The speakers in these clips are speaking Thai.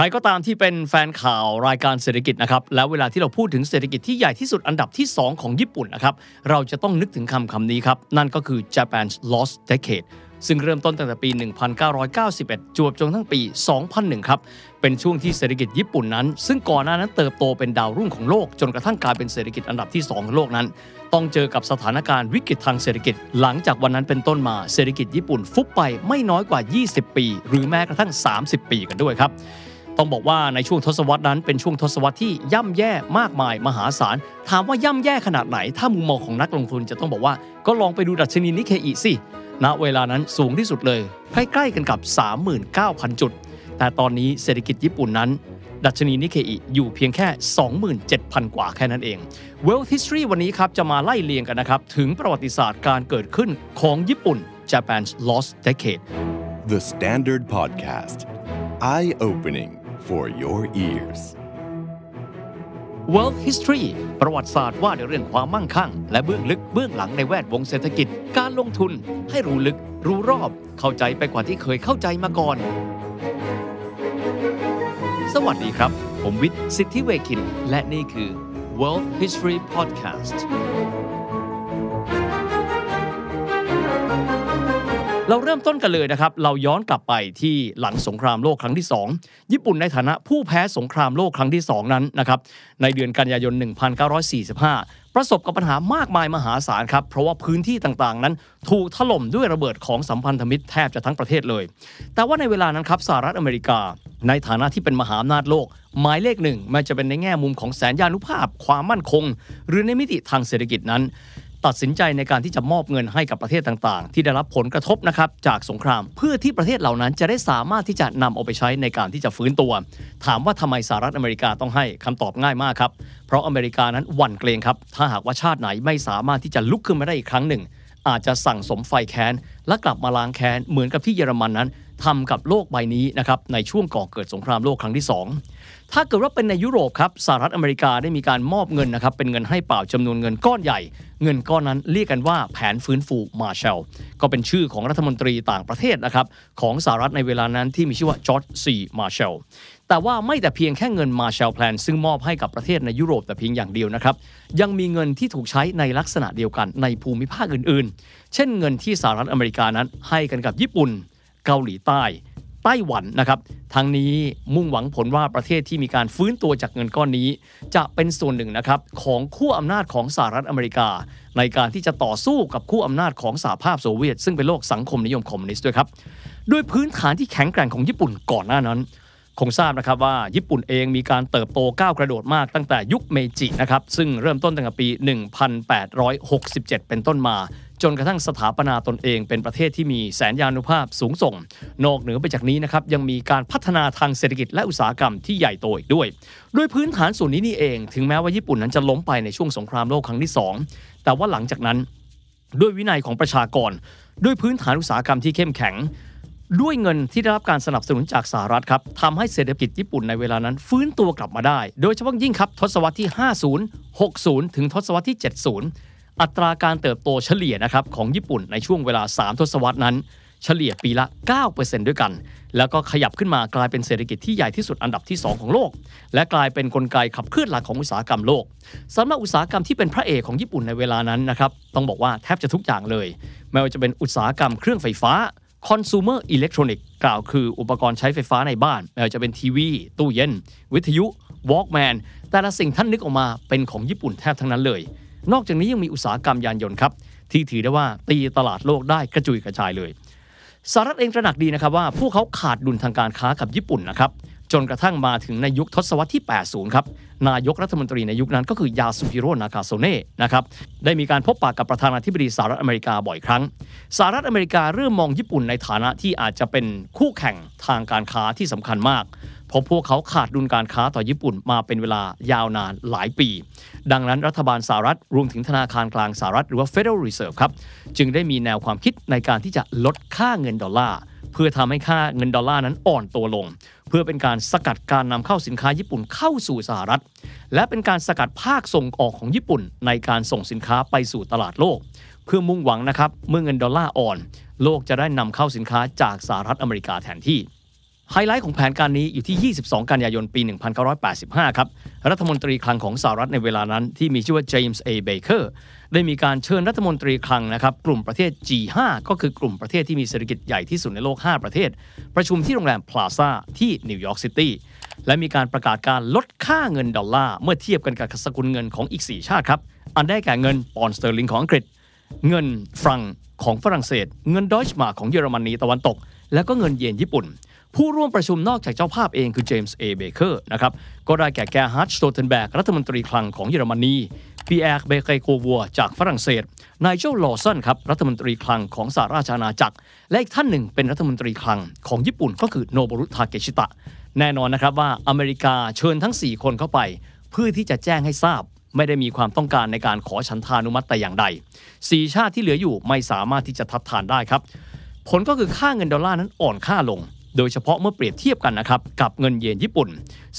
รก็ตามที่เป็นแฟนข่าวรายการเศรษฐกิจนะครับแล้วเวลาที่เราพูดถึงเศรษฐกิจที่ใหญ่ที่สุดอันดับที่ 2 ของญี่ปุ่นนะครับเราจะต้องนึกถึงคำคำนี้ครับ นั่นก็คือ Japan's lost decade ซึ่งเริ่มต้นตั้งแต่ปี 1991 จวบจนทั้งปี 2001 ครับ เป็นช่วงที่เศรษฐกิจญี่ปุ่นนั้น ซึ่งก่อนหน้านั้นเติบโตเป็นดาวรุ่งของโลก จนกระทั่งกลายเป็นเศรษฐกิจอันดับที่ 2 ของโลกนั้น ต้องเจอกับสถานการณ์วิกฤตทางเศรษฐกิจ หลังจากวันนั้นเป็นต้นมา เศรษฐกิจญี่ปุ่นฟุบไปไม่น้อยกว่า 20 ปี หรือแม้กระทั่ง 30 ปีกันด้วยครับ ต้องบอกว่าในช่วงทศวรรษนั้นเป็นช่วงทศวรรษที่ย่ำแย่มากมายมหาศาล ถามว่าย่ำแย่ขนาดไหน ถ้ามุมมองของนักลงทุนจะต้องบอกว่าก็ลองไปดูดัชนีนิเคอีสิณเวลานั้นสูงที่สุดเลย ใกล้ๆกันกับ 39,000 จุด แต่ตอนนี้เศรษฐกิจญี่ปุ่นนั้น ดัชนีนิเคอีอยู่เพียงแค่ 27,000 กว่าแค่นั้นเอง Wealth History วันนี้ครับจะมาไล่เลียงกันนะครับ ถึงประวัติศาสตร์การเกิดขึ้นของญี่ปุ่น Japan's Lost Decade The Standard Podcast Eye Opening for your ears World History ประวัติศาสตร์ว่าในเรื่องความมั่งคั่ง และเบื้องลึกเบื้องหลังในแวดวงเศรษฐกิจ การลงทุน ให้รู้ลึก รู้รอบ เข้าใจไปกว่าที่เคยเข้าใจมาก่อน สวัสดีครับ ผมวิทย์ สิทธิเวคิน และนี่คือ World History Podcast เราเริ่มต้นกันเลยนะครับ เราย้อนกลับไปที่หลังสงครามโลกครั้งที่ 2 ญี่ปุ่นในฐานะผู้แพ้สงครามโลกครั้งที่ 2 นั้นนะครับ ในเดือนกันยายน 1945 ประสบกับปัญหามากมายมหาศาลครับ เพราะว่าพื้นที่ต่างๆ นั้น ถูกถล่มด้วยระเบิดของสัมพันธมิตรแทบจะทั้งประเทศเลย แต่ว่าในเวลานั้นครับสหรัฐอเมริกา ในฐานะที่เป็นมหาอำนาจโลก หมายเลขหนึ่งแม้จะเป็นในแง่มุมของแสนยานุภาพ ความมั่นคง หรือในมิติทางเศรษฐกิจนั้น ตัดสินใจในการที่จะมอบเงินให้กับประเทศต่างๆ ที่ได้รับผลกระทบนะครับจากสงคราม เพื่อที่ประเทศเหล่านั้นจะได้สามารถที่จะนำเอาไปใช้ในการที่จะฟื้นตัว ถามว่าทำไมสหรัฐอเมริกาต้องให้คำตอบง่ายมากครับ เพราะอเมริกานั้นหวั่นเกรงครับ ถ้าหากว่าชาติไหนไม่สามารถที่จะลุกขึ้นมาได้อีกครั้งหนึ่ง อาจจะสั่งสมไฟแค้นและกลับมาล้างแค้นเหมือนกับที่เยอรมันนั้น ทำกับโลกใบนี้นะครับในช่วงก่อเกิดสงครามโลกครั้งที่ 2 ถ้าเกิดว่าเป็นในยุโรปครับสหรัฐอเมริกาได้มีการมอบเงินนะครับเป็นเงินให้เปล่าจำนวนเงินก้อนใหญ่ เงินก้อนนั้นเรียกกันว่าแผนฟื้นฟูมาร์แชลก็เป็นชื่อของรัฐมนตรีต่างประเทศนะครับของสหรัฐในเวลานั้นที่มีชื่อว่าจอร์จซีมาร์แชลแต่ว่าไม่แต่เพียงแค่เงิน Marshall Plan ซึ่งมอบให้กับประเทศในยุโรปแต่เพียงอย่างเดียวนะครับ ยังมีเงินที่ถูกใช้ในลักษณะเดียวกันในภูมิภาคอื่นๆ เช่นเงินที่สหรัฐอเมริกานั้นให้กันกับญี่ปุ่น เกาหลีใต้ไต้หวันนะครับทั้งนี้มุ่งหวังผลว่าประเทศที่มีการฟื้นตัวจากเงินก้อนนี้ จะเป็นส่วนหนึ่งนะครับของคู่อำนาจของสหรัฐอเมริกา ในการที่จะต่อสู้กับคู่อำนาจของสหภาพโซเวียต ซึ่งเป็นโลกสังคมนิยมคอมมิวนิสต์ด้วยครับด้วยพื้นฐานที่แข็งแกร่งของญี่ปุ่นก่อนหน้านั้น คงทราบนะครับว่าญี่ปุ่นเองมีการเติบโตก้าวกระโดดมากตั้งแต่ยุคเมจินะครับซึ่งเริ่มต้นตั้งแต่ปี 1867 เป็นต้นมา จนกระทั่งสถาปนาตนเองเป็นประเทศที่มีแสนยานุภาพสูงส่ง นอกเหนือไปจากนี้นะครับยังมีการพัฒนาทางเศรษฐกิจและอุตสาหกรรมที่ใหญ่โตอีกด้วย ด้วยพื้นฐานส่วนนี้นี่เอง ถึงแม้ว่าญี่ปุ่นนั้นจะล้มไปในช่วงสงครามโลกครั้งที่ 2 แต่ว่าหลังจากนั้น ด้วยวินัยของประชากร ด้วยพื้นฐานอุตสาหกรรมที่เข้มแข็งด้วยเงินที่ได้รับการสนับสนุนจากสหรัฐครับทำให้เศรษฐกิจญี่ปุ่นในเวลานั้น ฟื้นตัวกลับมาได้ โดยเฉพาะยิ่งครับ ทศวรรษที่ 50 60 ถึงทศวรรษที่ 70 อัตราการเติบโตเฉลี่ยนะครับของญี่ปุ่นในช่วงเวลา 3 ทศวรรษนั้น เฉลี่ยปีละ 9%ด้วยกัน แล้วก็ขยับขึ้นมากลายเป็นเศรษฐกิจที่ใหญ่ที่สุดอันดับที่ 2 ของโลก และกลายเป็นนกลไกขับเคลื่อนหลักของอุตสาหกรรมโลกสำหรับอุตสาหกรรมที่เป็นพระเอกของญี่ปุ่นในเวลานั้นนะครับต้องบอกว่าแทบจะทุกอย่างเลย ไม่ว่าจะเป็นอุตสาหกรรมเครื่องไฟฟ้า consumer electronic กล่าวคืออุปกรณ์ใช้ไฟฟ้าในบ้านไม่ว่าจะเป็นทีวี ตู้เย็น วิทยุ Walkman แต่ละสิ่งท่านนึกออกมาเป็นของญี่ปุ่นแทบทั้งนั้นเลย นอกจากนี้ยังมีอุตสาหกรรมยานยนต์ครับที่ถือได้ว่าตีตลาดโลกได้กระจุยกระจายเลยสหรัฐเองตระหนักดีนะครับว่าพวกเขาขาดดุลทางการค้ากับญี่ปุ่นนะครับจนกระทั่งมาถึงในยุคทศวรรษที่ 80 ครับ นายกรัฐมนตรีในยุคนั้นก็คือยาสุฮิโรนากาโซเน่นะครับ ได้มีการพบปะกับประธานาธิบดีสหรัฐอเมริกาบ่อยครั้ง สหรัฐอเมริกาเริ่มมองญี่ปุ่นในฐานะที่อาจจะเป็นคู่แข่งทางการค้าที่สำคัญมาก เพราะพวกเขาขาดดุลการค้าต่อญี่ปุ่นมาเป็นเวลายาวนานหลายปี ดังนั้นรัฐบาลสหรัฐรวมถึงธนาคารกลางสหรัฐหรือว่า Federal Reserve ครับ จึงได้มีแนวความคิดในการที่จะลดค่าเงินดอลลาร์เพื่อทำให้ค่าเงินดอลลาร์นั้นอ่อนตัวลง เพื่อเป็นการสกัดการนำเข้าสินค้าญี่ปุ่นเข้าสู่สหรัฐ และเป็นการสกัดภาคส่งออกของญี่ปุ่น ในการส่งสินค้าไปสู่ตลาดโลก เพื่อมุ่งหวังนะครับเมื่อเงินดอลลาร์อ่อน โลกจะได้นำเข้าสินค้าจากสหรัฐอเมริกาแทนที่ ไฮไลท์ของแผนการนี้อยู่ที่ 22 กันยายน ปี 1985 ครับ รัฐมนตรีคลังของสหรัฐในเวลานั้นที่มีชื่อว่าเจมส์เอเบเกอร์ได้มีการเชิญรัฐมนตรีคลังนะครับ กลุ่มประเทศ G5 ก็คือกลุ่มประเทศที่มีเศรษฐกิจใหญ่ที่สุดในโลก 5 ประเทศ ประชุมที่โรงแรมพลาซ่าที่นิวยอร์กซิตี้และมีการประกาศการลดค่าเงินดอลลาร์เมื่อเทียบกันกับสกุลเงินของอีก 4 ชาติครับ อันได้แก่เงินปอนด์สเตอร์ลิงของอังกฤษ เงินฟรังก์ของฝรั่งเศส เงินดอยช์มาร์กของเยอรมนีตะวันตก และก็เงินเยนญี่ปุ่น ผู้ร่วมประชุมนอกจากเจ้าภาพเองคือเจมส์เอเบเกอร์นะครับก็ได้แก่แกร์ฮาร์ดสโตลเทนแบร์กรัฐมนตรีคลังของเยอรมนีปีแอร์เบเกโกวัวจากฝรั่งเศสไนเจลลอว์สันครับรัฐมนตรีคลังของสหราชอาณาจักร และอีกท่านหนึ่งเป็นรัฐมนตรีคลังของญี่ปุ่นก็คือโนโบรุทาเกชิตะ แน่นอนนะครับว่าอเมริกาเชิญทั้ง 4 คนเข้าไป เพื่อที่จะแจ้งให้ทราบ ไม่ได้มีความต้องการในการขอฉันทานุมัติแต่อย่างใด4ชาติที่เหลืออยู่ไม่สามารถที่จะทัดทานได้ครับ ผลก็คือค่าเงินดอลลาร์นั้นอ่อนค่าลง โดยเฉพาะเมื่อเปรียบเทียบกันนะครับกับเงินเยนญี่ปุ่น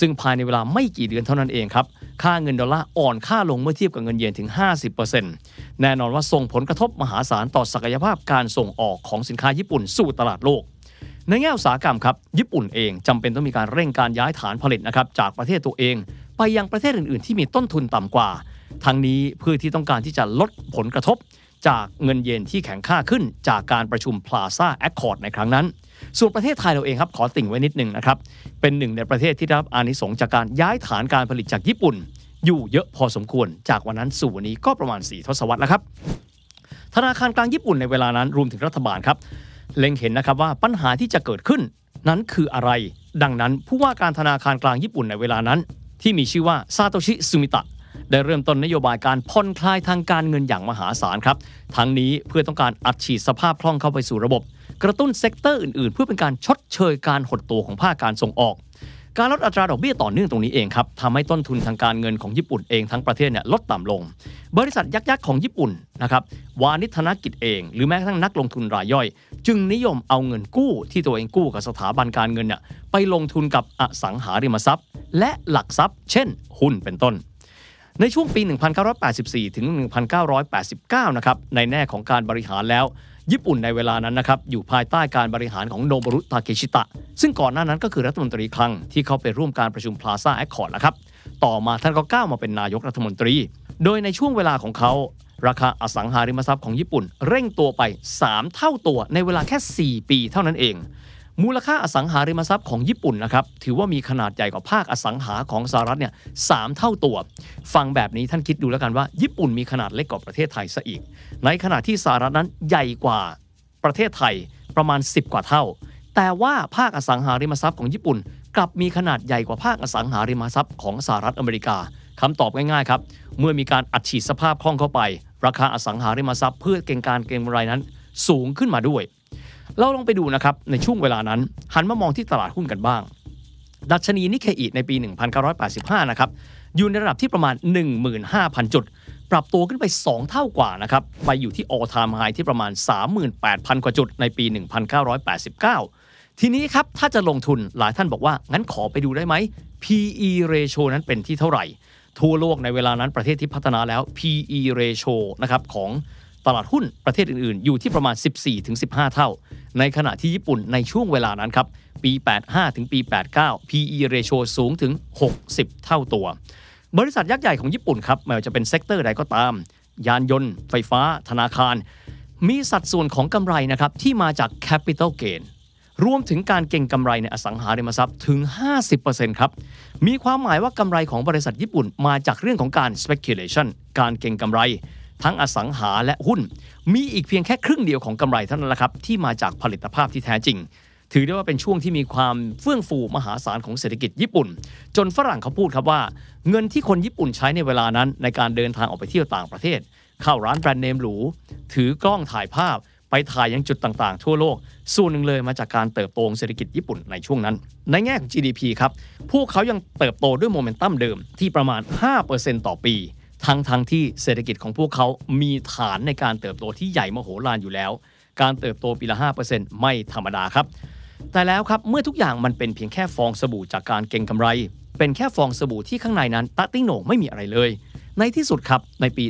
ซึ่งภายในเวลาไม่กี่เดือนเท่านั้นเองครับ ค่าเงินดอลลาร์อ่อนค่าลงเมื่อเทียบกับเงินเยนถึง 50%แน่นอนว่าส่งผลกระทบมหาศาลต่อศักยภาพการส่งออกของสินค้าญี่ปุ่นสู่ตลาดโลกในแง่อุตสาหกรรมครับญี่ปุ่นเองจำเป็นต้องมีการเร่งการย้ายฐานผลิตนะครับจากประเทศตัวเอง ไปยังประเทศอื่น ๆ ที่มีต้นทุนต่ำกว่า ทั้งนี้เพื่อที่ต้องการที่จะลดผลกระทบ จากเงินเยนที่แข็งค่าขึ้นจากการประชุม Plaza Accord ในครั้งนั้น ส่วนประเทศไทยเราเองครับขอติ่งไว้นิดหนึ่งนะครับ เป็นหนึ่งในประเทศที่รับอานิสงจากการย้ายฐานการผลิตจากญี่ปุ่น อยู่เยอะพอสมควร จากวันนั้นสู่วันนี้ก็ประมาณ 4 ทศวรรษแล้วครับ ธนาคารกลางญี่ปุ่นในเวลานั้นรวมถึงรัฐบาลครับ เล็งเห็นนะครับว่าปัญหาที่จะเกิดขึ้นนั้นคืออะไร ดังนั้นผู้ว่าการธนาคารกลางญี่ปุ่นในเวลานั้น ที่มีชื่อว่าซาโตชิซุมิตะ ได้เริ่มต้นนโยบายการผ่อนคลายทางการเงินอย่างมหาศาลครับ ทั้งนี้เพื่อต้องการอัดฉีดสภาพคล่องเข้าไปสู่ระบบ กระตุ้น sector อื่นๆ เพื่อเป็นการชดเชยการหดตัวของภาคการส่งออก การลดอัตราดอกเบี้ยต่อเนื่องตรงนี้เองครับทำให้ต้นทุนทางการเงินของญี่ปุ่นเองทั้งประเทศเนี่ยลดต่ำลง บริษัทยักษ์ๆของญี่ปุ่นนะครับวาณิชธนกิจเอง หรือแม้กระทั่งนักลงทุนรายย่อย จึงนิยมเอาเงินกู้ที่ตัวเองกู้กับสถาบันการเงินเนี่ยไปลงทุนกับอสังหาริมทรัพย์ และหลักทรัพย์ เช่น หุ้นเป็นต้น ในช่วงปี 1984 ถึง 1989 นะครับ ในแน่ของการบริหารแล้ว ญี่ปุ่นในเวลานั้นนะครับ อยู่ภายใต้การบริหารของโนบรุทาเกชิตะ ซึ่งก่อนหน้านั้นก็คือรัฐมนตรีคลังที่เขาไปร่วมการประชุม Plaza Accord นะครับ ต่อมาท่านก็ก้าวมาเป็นนายกรัฐมนตรี โดยในช่วงเวลาของเขาราคาอสังหาริมทรัพย์ของญี่ปุ่น เร่งตัวไป 3 เท่าตัวในเวลาแค่ 4 ปีเท่านั้นเอง มูลค่าอสังหาริมทรัพย์ของญี่ปุ่นนะครับถือว่ามีขนาดใหญ่กว่าภาคอสังหาของสหรัฐเนี่ยสามเท่าตัว ฟังแบบนี้ท่านคิดดูแล้วกันว่า ญี่ปุ่นมีขนาดเล็กกว่าประเทศไทยซะอีก ในขณะที่สหรัฐนั้นใหญ่กว่าประเทศไทยประมาณ 10 กว่าเท่า แต่ว่าภาคอสังหาริมทรัพย์ของญี่ปุ่น กลับมีขนาดใหญ่กว่าภาคอสังหาริมทรัพย์ของสหรัฐอเมริกาคำตอบง่ายๆครับเมื่อมีการอัดฉีดสภาพคล่องเข้าไป ราคาอสังหาริมทรัพย์เพื่อเก็งการเก็งกำไรนั้น สูงขึ้นมาด้วย เราลองไปดูนะครับในช่วงเวลานั้น หันมามองที่ตลาดหุ้นกันบ้าง ดัชนีนิเคอีในปี 1985 นะครับอยู่ในระดับที่ประมาณ 15,000 จุด ปรับตัวขึ้นไป 2 เท่ากว่านะครับไปอยู่ที่ all time high ที่ประมาณ 38,000 กว่าจุดในปี 1989 ทีนี้ครับถ้าจะลงทุนหลายท่านบอกว่า งั้นขอไปดูได้ไหม PE ratio นั้นเป็นที่เท่าไหร่ ทั่วโลกในเวลานั้นประเทศที่พัฒนาแล้ว PE ratio นะครับของตลาดหุ้นประเทศอื่น ๆ อยู่ที่ประมาณ 14-15 เท่า ในขณะที่ญี่ปุ่นในช่วงเวลานั้นครับ ปี 85 ถึงปี 89 PE ratio สูงถึง 60 เท่าตัว บริษัทยักษ์ใหญ่ของญี่ปุ่นครับไม่ว่าจะเป็นเซกเตอร์ใดก็ตาม ยานยนต์ ไฟฟ้า ธนาคาร มีสัดส่วนของกำไรนะครับที่มาจาก capital gain รวมถึงการเก็งกำไรในอสังหาริมทรัพย์ถึง 50%ครับ มีความหมายว่ากำไรของบริษัทญี่ปุ่นมาจากเรื่องของการ speculation การเก็งกำไร ทั้งอสังหาและหุ้น มีอีกเพียงแค่ครึ่งเดียวของกำไรเท่านั้นละครับที่มาจากผลิตภาพที่แท้จริง ถือได้ว่าเป็นช่วงที่มีความเฟื่องฟูมหาศาลของเศรษฐกิจญี่ปุ่น จนฝรั่งเขาพูดครับว่า เงินที่คนญี่ปุ่นใช้ในเวลานั้น ในการเดินทางออกไปเที่ยวต่างประเทศ เข้าร้านแบรนด์เนมหรูถือกล้องถ่ายภาพไปถ่ายยังจุดต่างๆ ทั่วโลก ส่วนหนึ่งเลยมาจากการเติบโตของเศรษฐกิจญี่ปุ่นในช่วงนั้น ในแง่ของ GDP ครับ พวกเขายังเติบโตด้วยโมเมนตัมเดิมที่ประมาณ 5%ต่อปี ทั้งทั้งที่เศรษฐกิจของพวกเขามีฐานในการเติบโตที่ใหญ่มโหฬารอยู่แล้ว การเติบโตปีละ 5%ไม่ธรรมดาครับ แต่แล้วครับเมื่อทุกอย่างมันเป็นเพียงแค่ฟองสบู่จากการเก็งกำไร เป็นแค่ฟองสบู่ที่ข้างในนั้นตะติ้งโหนงไม่มีอะไรเลย ในที่สุดครับในปี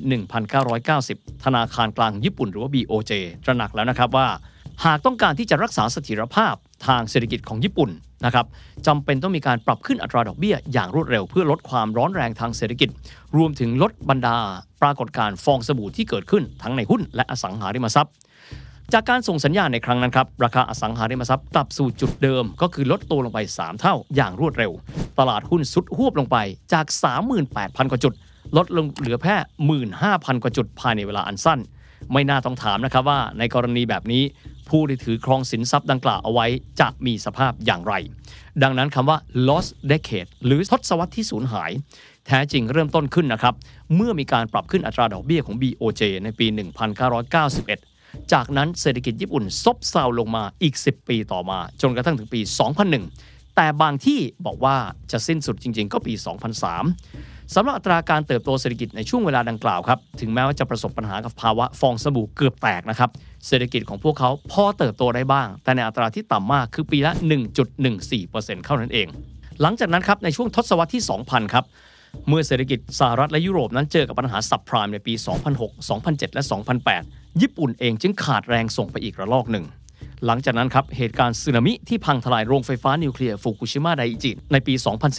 1990 ธนาคารกลางญี่ปุ่นหรือว่า BOJ ตระหนักแล้วนะครับว่า หากต้องการที่จะรักษาเสถียรภาพทางเศรษฐกิจของญี่ปุ่น นะครับจำเป็นต้องมีการปรับขึ้นอัตราดอกเบี้ยอย่างรวดเร็วเพื่อลดความร้อนแรงทางเศรษฐกิจ รวมถึงลดบรรดาปรากฏการณ์ฟองสบู่ที่เกิดขึ้นทั้งในหุ้นและอสังหาริมทรัพย์ จากการส่งสัญญาณในครั้งนั้นครับ ราคาอสังหาริมทรัพย์กลับสู่จุดเดิม ก็คือลดตัวลงไป 3 เท่าอย่างรวดเร็ว ตลาดหุ้นสุดหวบลงไปจาก 38,000 กว่าจุด ลดลงเหลือแค่15,000 กว่าจุดภายในเวลาอันสั้น ไม่น่าต้องถามนะครับว่าในกรณีแบบนี้ ผู้ที่ถือครองสินทรัพย์ดังกล่าวเอาไว้จะมีสภาพอย่างไร ดังนั้นคำว่า lost decade หรือทศวรรษที่สูญหาย แท้จริงเริ่มต้นขึ้นนะครับ เมื่อมีการปรับขึ้นอัตราดอกเบี้ยของ BOJ ในปี 1991 จากนั้นเศรษฐกิจญี่ปุ่นซบเซาลงมาอีก 10 ปีต่อมา จนกระทั่งถึงปี 2001 แต่บางที่บอกว่าจะสิ้นสุดจริง ๆ ก็ปี 2003 สำหรับอัตราการเติบโตเศรษฐกิจในช่วงเวลาดังกล่าวครับ ถึงแม้ว่าจะประสบปัญหากับภาวะฟองสบู่เกือบแตกนะครับ เศรษฐกิจของพวกเขาพอเติบโตได้บ้าง แต่ในอัตราที่ต่ำมากคือปีละ 1.14%เท่านั้นเอง หลังจากนั้นครับในช่วงทศวรรษที่ 2000 ครับ เมื่อเศรษฐกิจสหรัฐและยุโรปนั้นเจอกับปัญหาซับไพรม์ในปี 2006 2007 และ 2008 ญี่ปุ่นเองจึงขาดแรงส่งไปอีกระลอกหนึ่ง หลังจากนั้นครับเหตุการณ์สึนามิที่พังทลายโรงไฟฟ้านิวเคลียร์ฟุกุชิมะไดอิจิในปี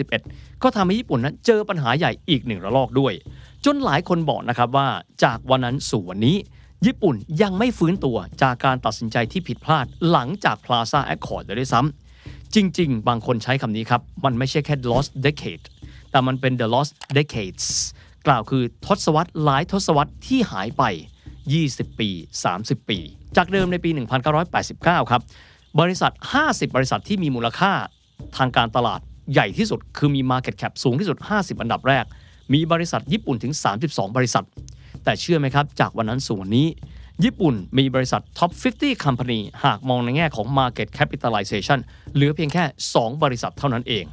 2011 ก็ทำให้ญี่ปุ่นนั้นเจอปัญหาใหญ่อีกหนึ่งระลอกด้วย จนหลายคนบอกนะครับว่าจากวันนั้นสู่วันนี้ ญี่ปุ่นยังไม่ฟื้นตัวจากการตัดสินใจที่ผิดพลาดหลังจาก Plaza Accord เลยด้วยซ้ำจริง ๆ บางคนใช้คำนี้ครับ มันไม่ใช่แค่ lost decade แต่มันเป็น the lost decades กล่าวคือทศวรรษหลายทศวรรษที่หายไป 20 ปี 30 ปี จากเดิมในปี 1989 ครับ บริษัท 50 บริษัทที่มีมูลค่าทางการตลาดใหญ่ที่สุด คือมี Market Cap สูงที่สุด 50 อันดับแรก มีบริษัทญี่ปุ่นถึง 32 บริษัท แต่เชื่อไหมครับ จากวันนั้นสู่วันนี้ ญี่ปุ่นมีบริษัท Top 50 Company หากมองในแง่ของ Market Capitalization เหลือเพียงแค่ 2 บริษัทเท่านั้นเอง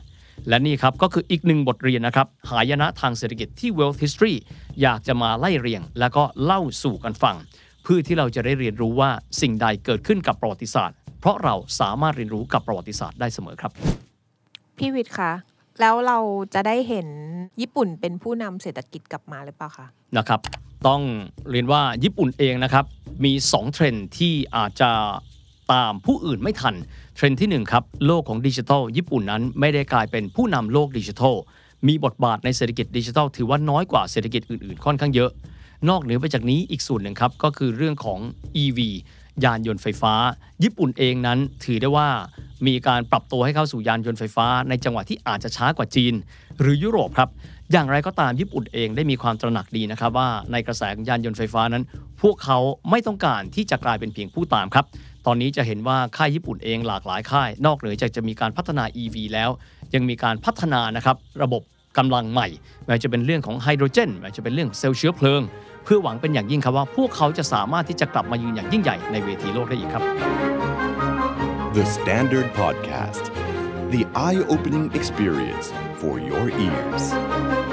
และนี่ครับก็คืออีกหนึ่งบทเรียนนะครับ หายนะทางเศรษฐกิจที่ Wealth History อยากจะมาไล่เรียง แล้วก็เล่าสู่กันฟัง เพื่อที่เราจะได้เรียนรู้ว่าสิ่งใดเกิดขึ้นกับประวัติศาสตร์ เพราะเราสามารถเรียนรู้กับประวัติศาสตร์ได้เสมอครับ พี่วิทย์คะแล้วเราจะได้เห็นญี่ปุ่นเป็นผู้นำเศรษฐกิจกลับมาหรือเปล่าคะนะครับต้องเรียนว่าญี่ปุ่นเองนะครับมี 2 เทรนด์ที่อาจจะตามผู้อื่นไม่ทัน เทรนด์ที่ 1 ครับ โลกของดิจิทัล ญี่ปุ่นนั้นไม่ได้กลายเป็นผู้นำโลกดิจิทัล มีบทบาทในเศรษฐกิจดิจิทัล ถือว่าน้อยกว่าเศรษฐกิจอื่นๆ ค่อนข้างเยอะ นอกเหนือไปจากนี้อีกส่วนหนึ่งครับก็คือเรื่องของ EV ยานยนต์ไฟฟ้า ญี่ปุ่นเองนั้นถือได้ว่ามีการปรับตัวให้เข้าสู่ยานยนต์ไฟฟ้า ในจังหวะที่อาจจะช้ากว่าจีน หรือยุโรปครับอย่างไรก็ตามญี่ปุ่นเองได้มีความตระหนักดีนะครับว่าในกระแสยานยนต์ไฟฟ้านั้น พวกเขาไม่ต้องการที่จะกลายเป็นเพียงผู้ตามครับ ตอนนี้จะเห็นว่าค่ายญี่ปุ่นเองหลากหลายค่าย นอกเหนือจากจะมีการพัฒนา EV แล้ว ยังมีการพัฒนานะครับระบบกำลังใหม่ไม่ว่าจะเป็นเรื่องของไฮโดรเจนไม่ว่าจะเป็นเรื่องเซลล์เชื้อเพลิง เพื่อหวังเป็นอย่างยิ่งครับว่าพวกเขาจะสามารถที่จะกลับมายืนอย่างยิ่งใหญ่ในเวทีโลกได้อีกครับ The Standard Podcast, the eye opening experience for your ears.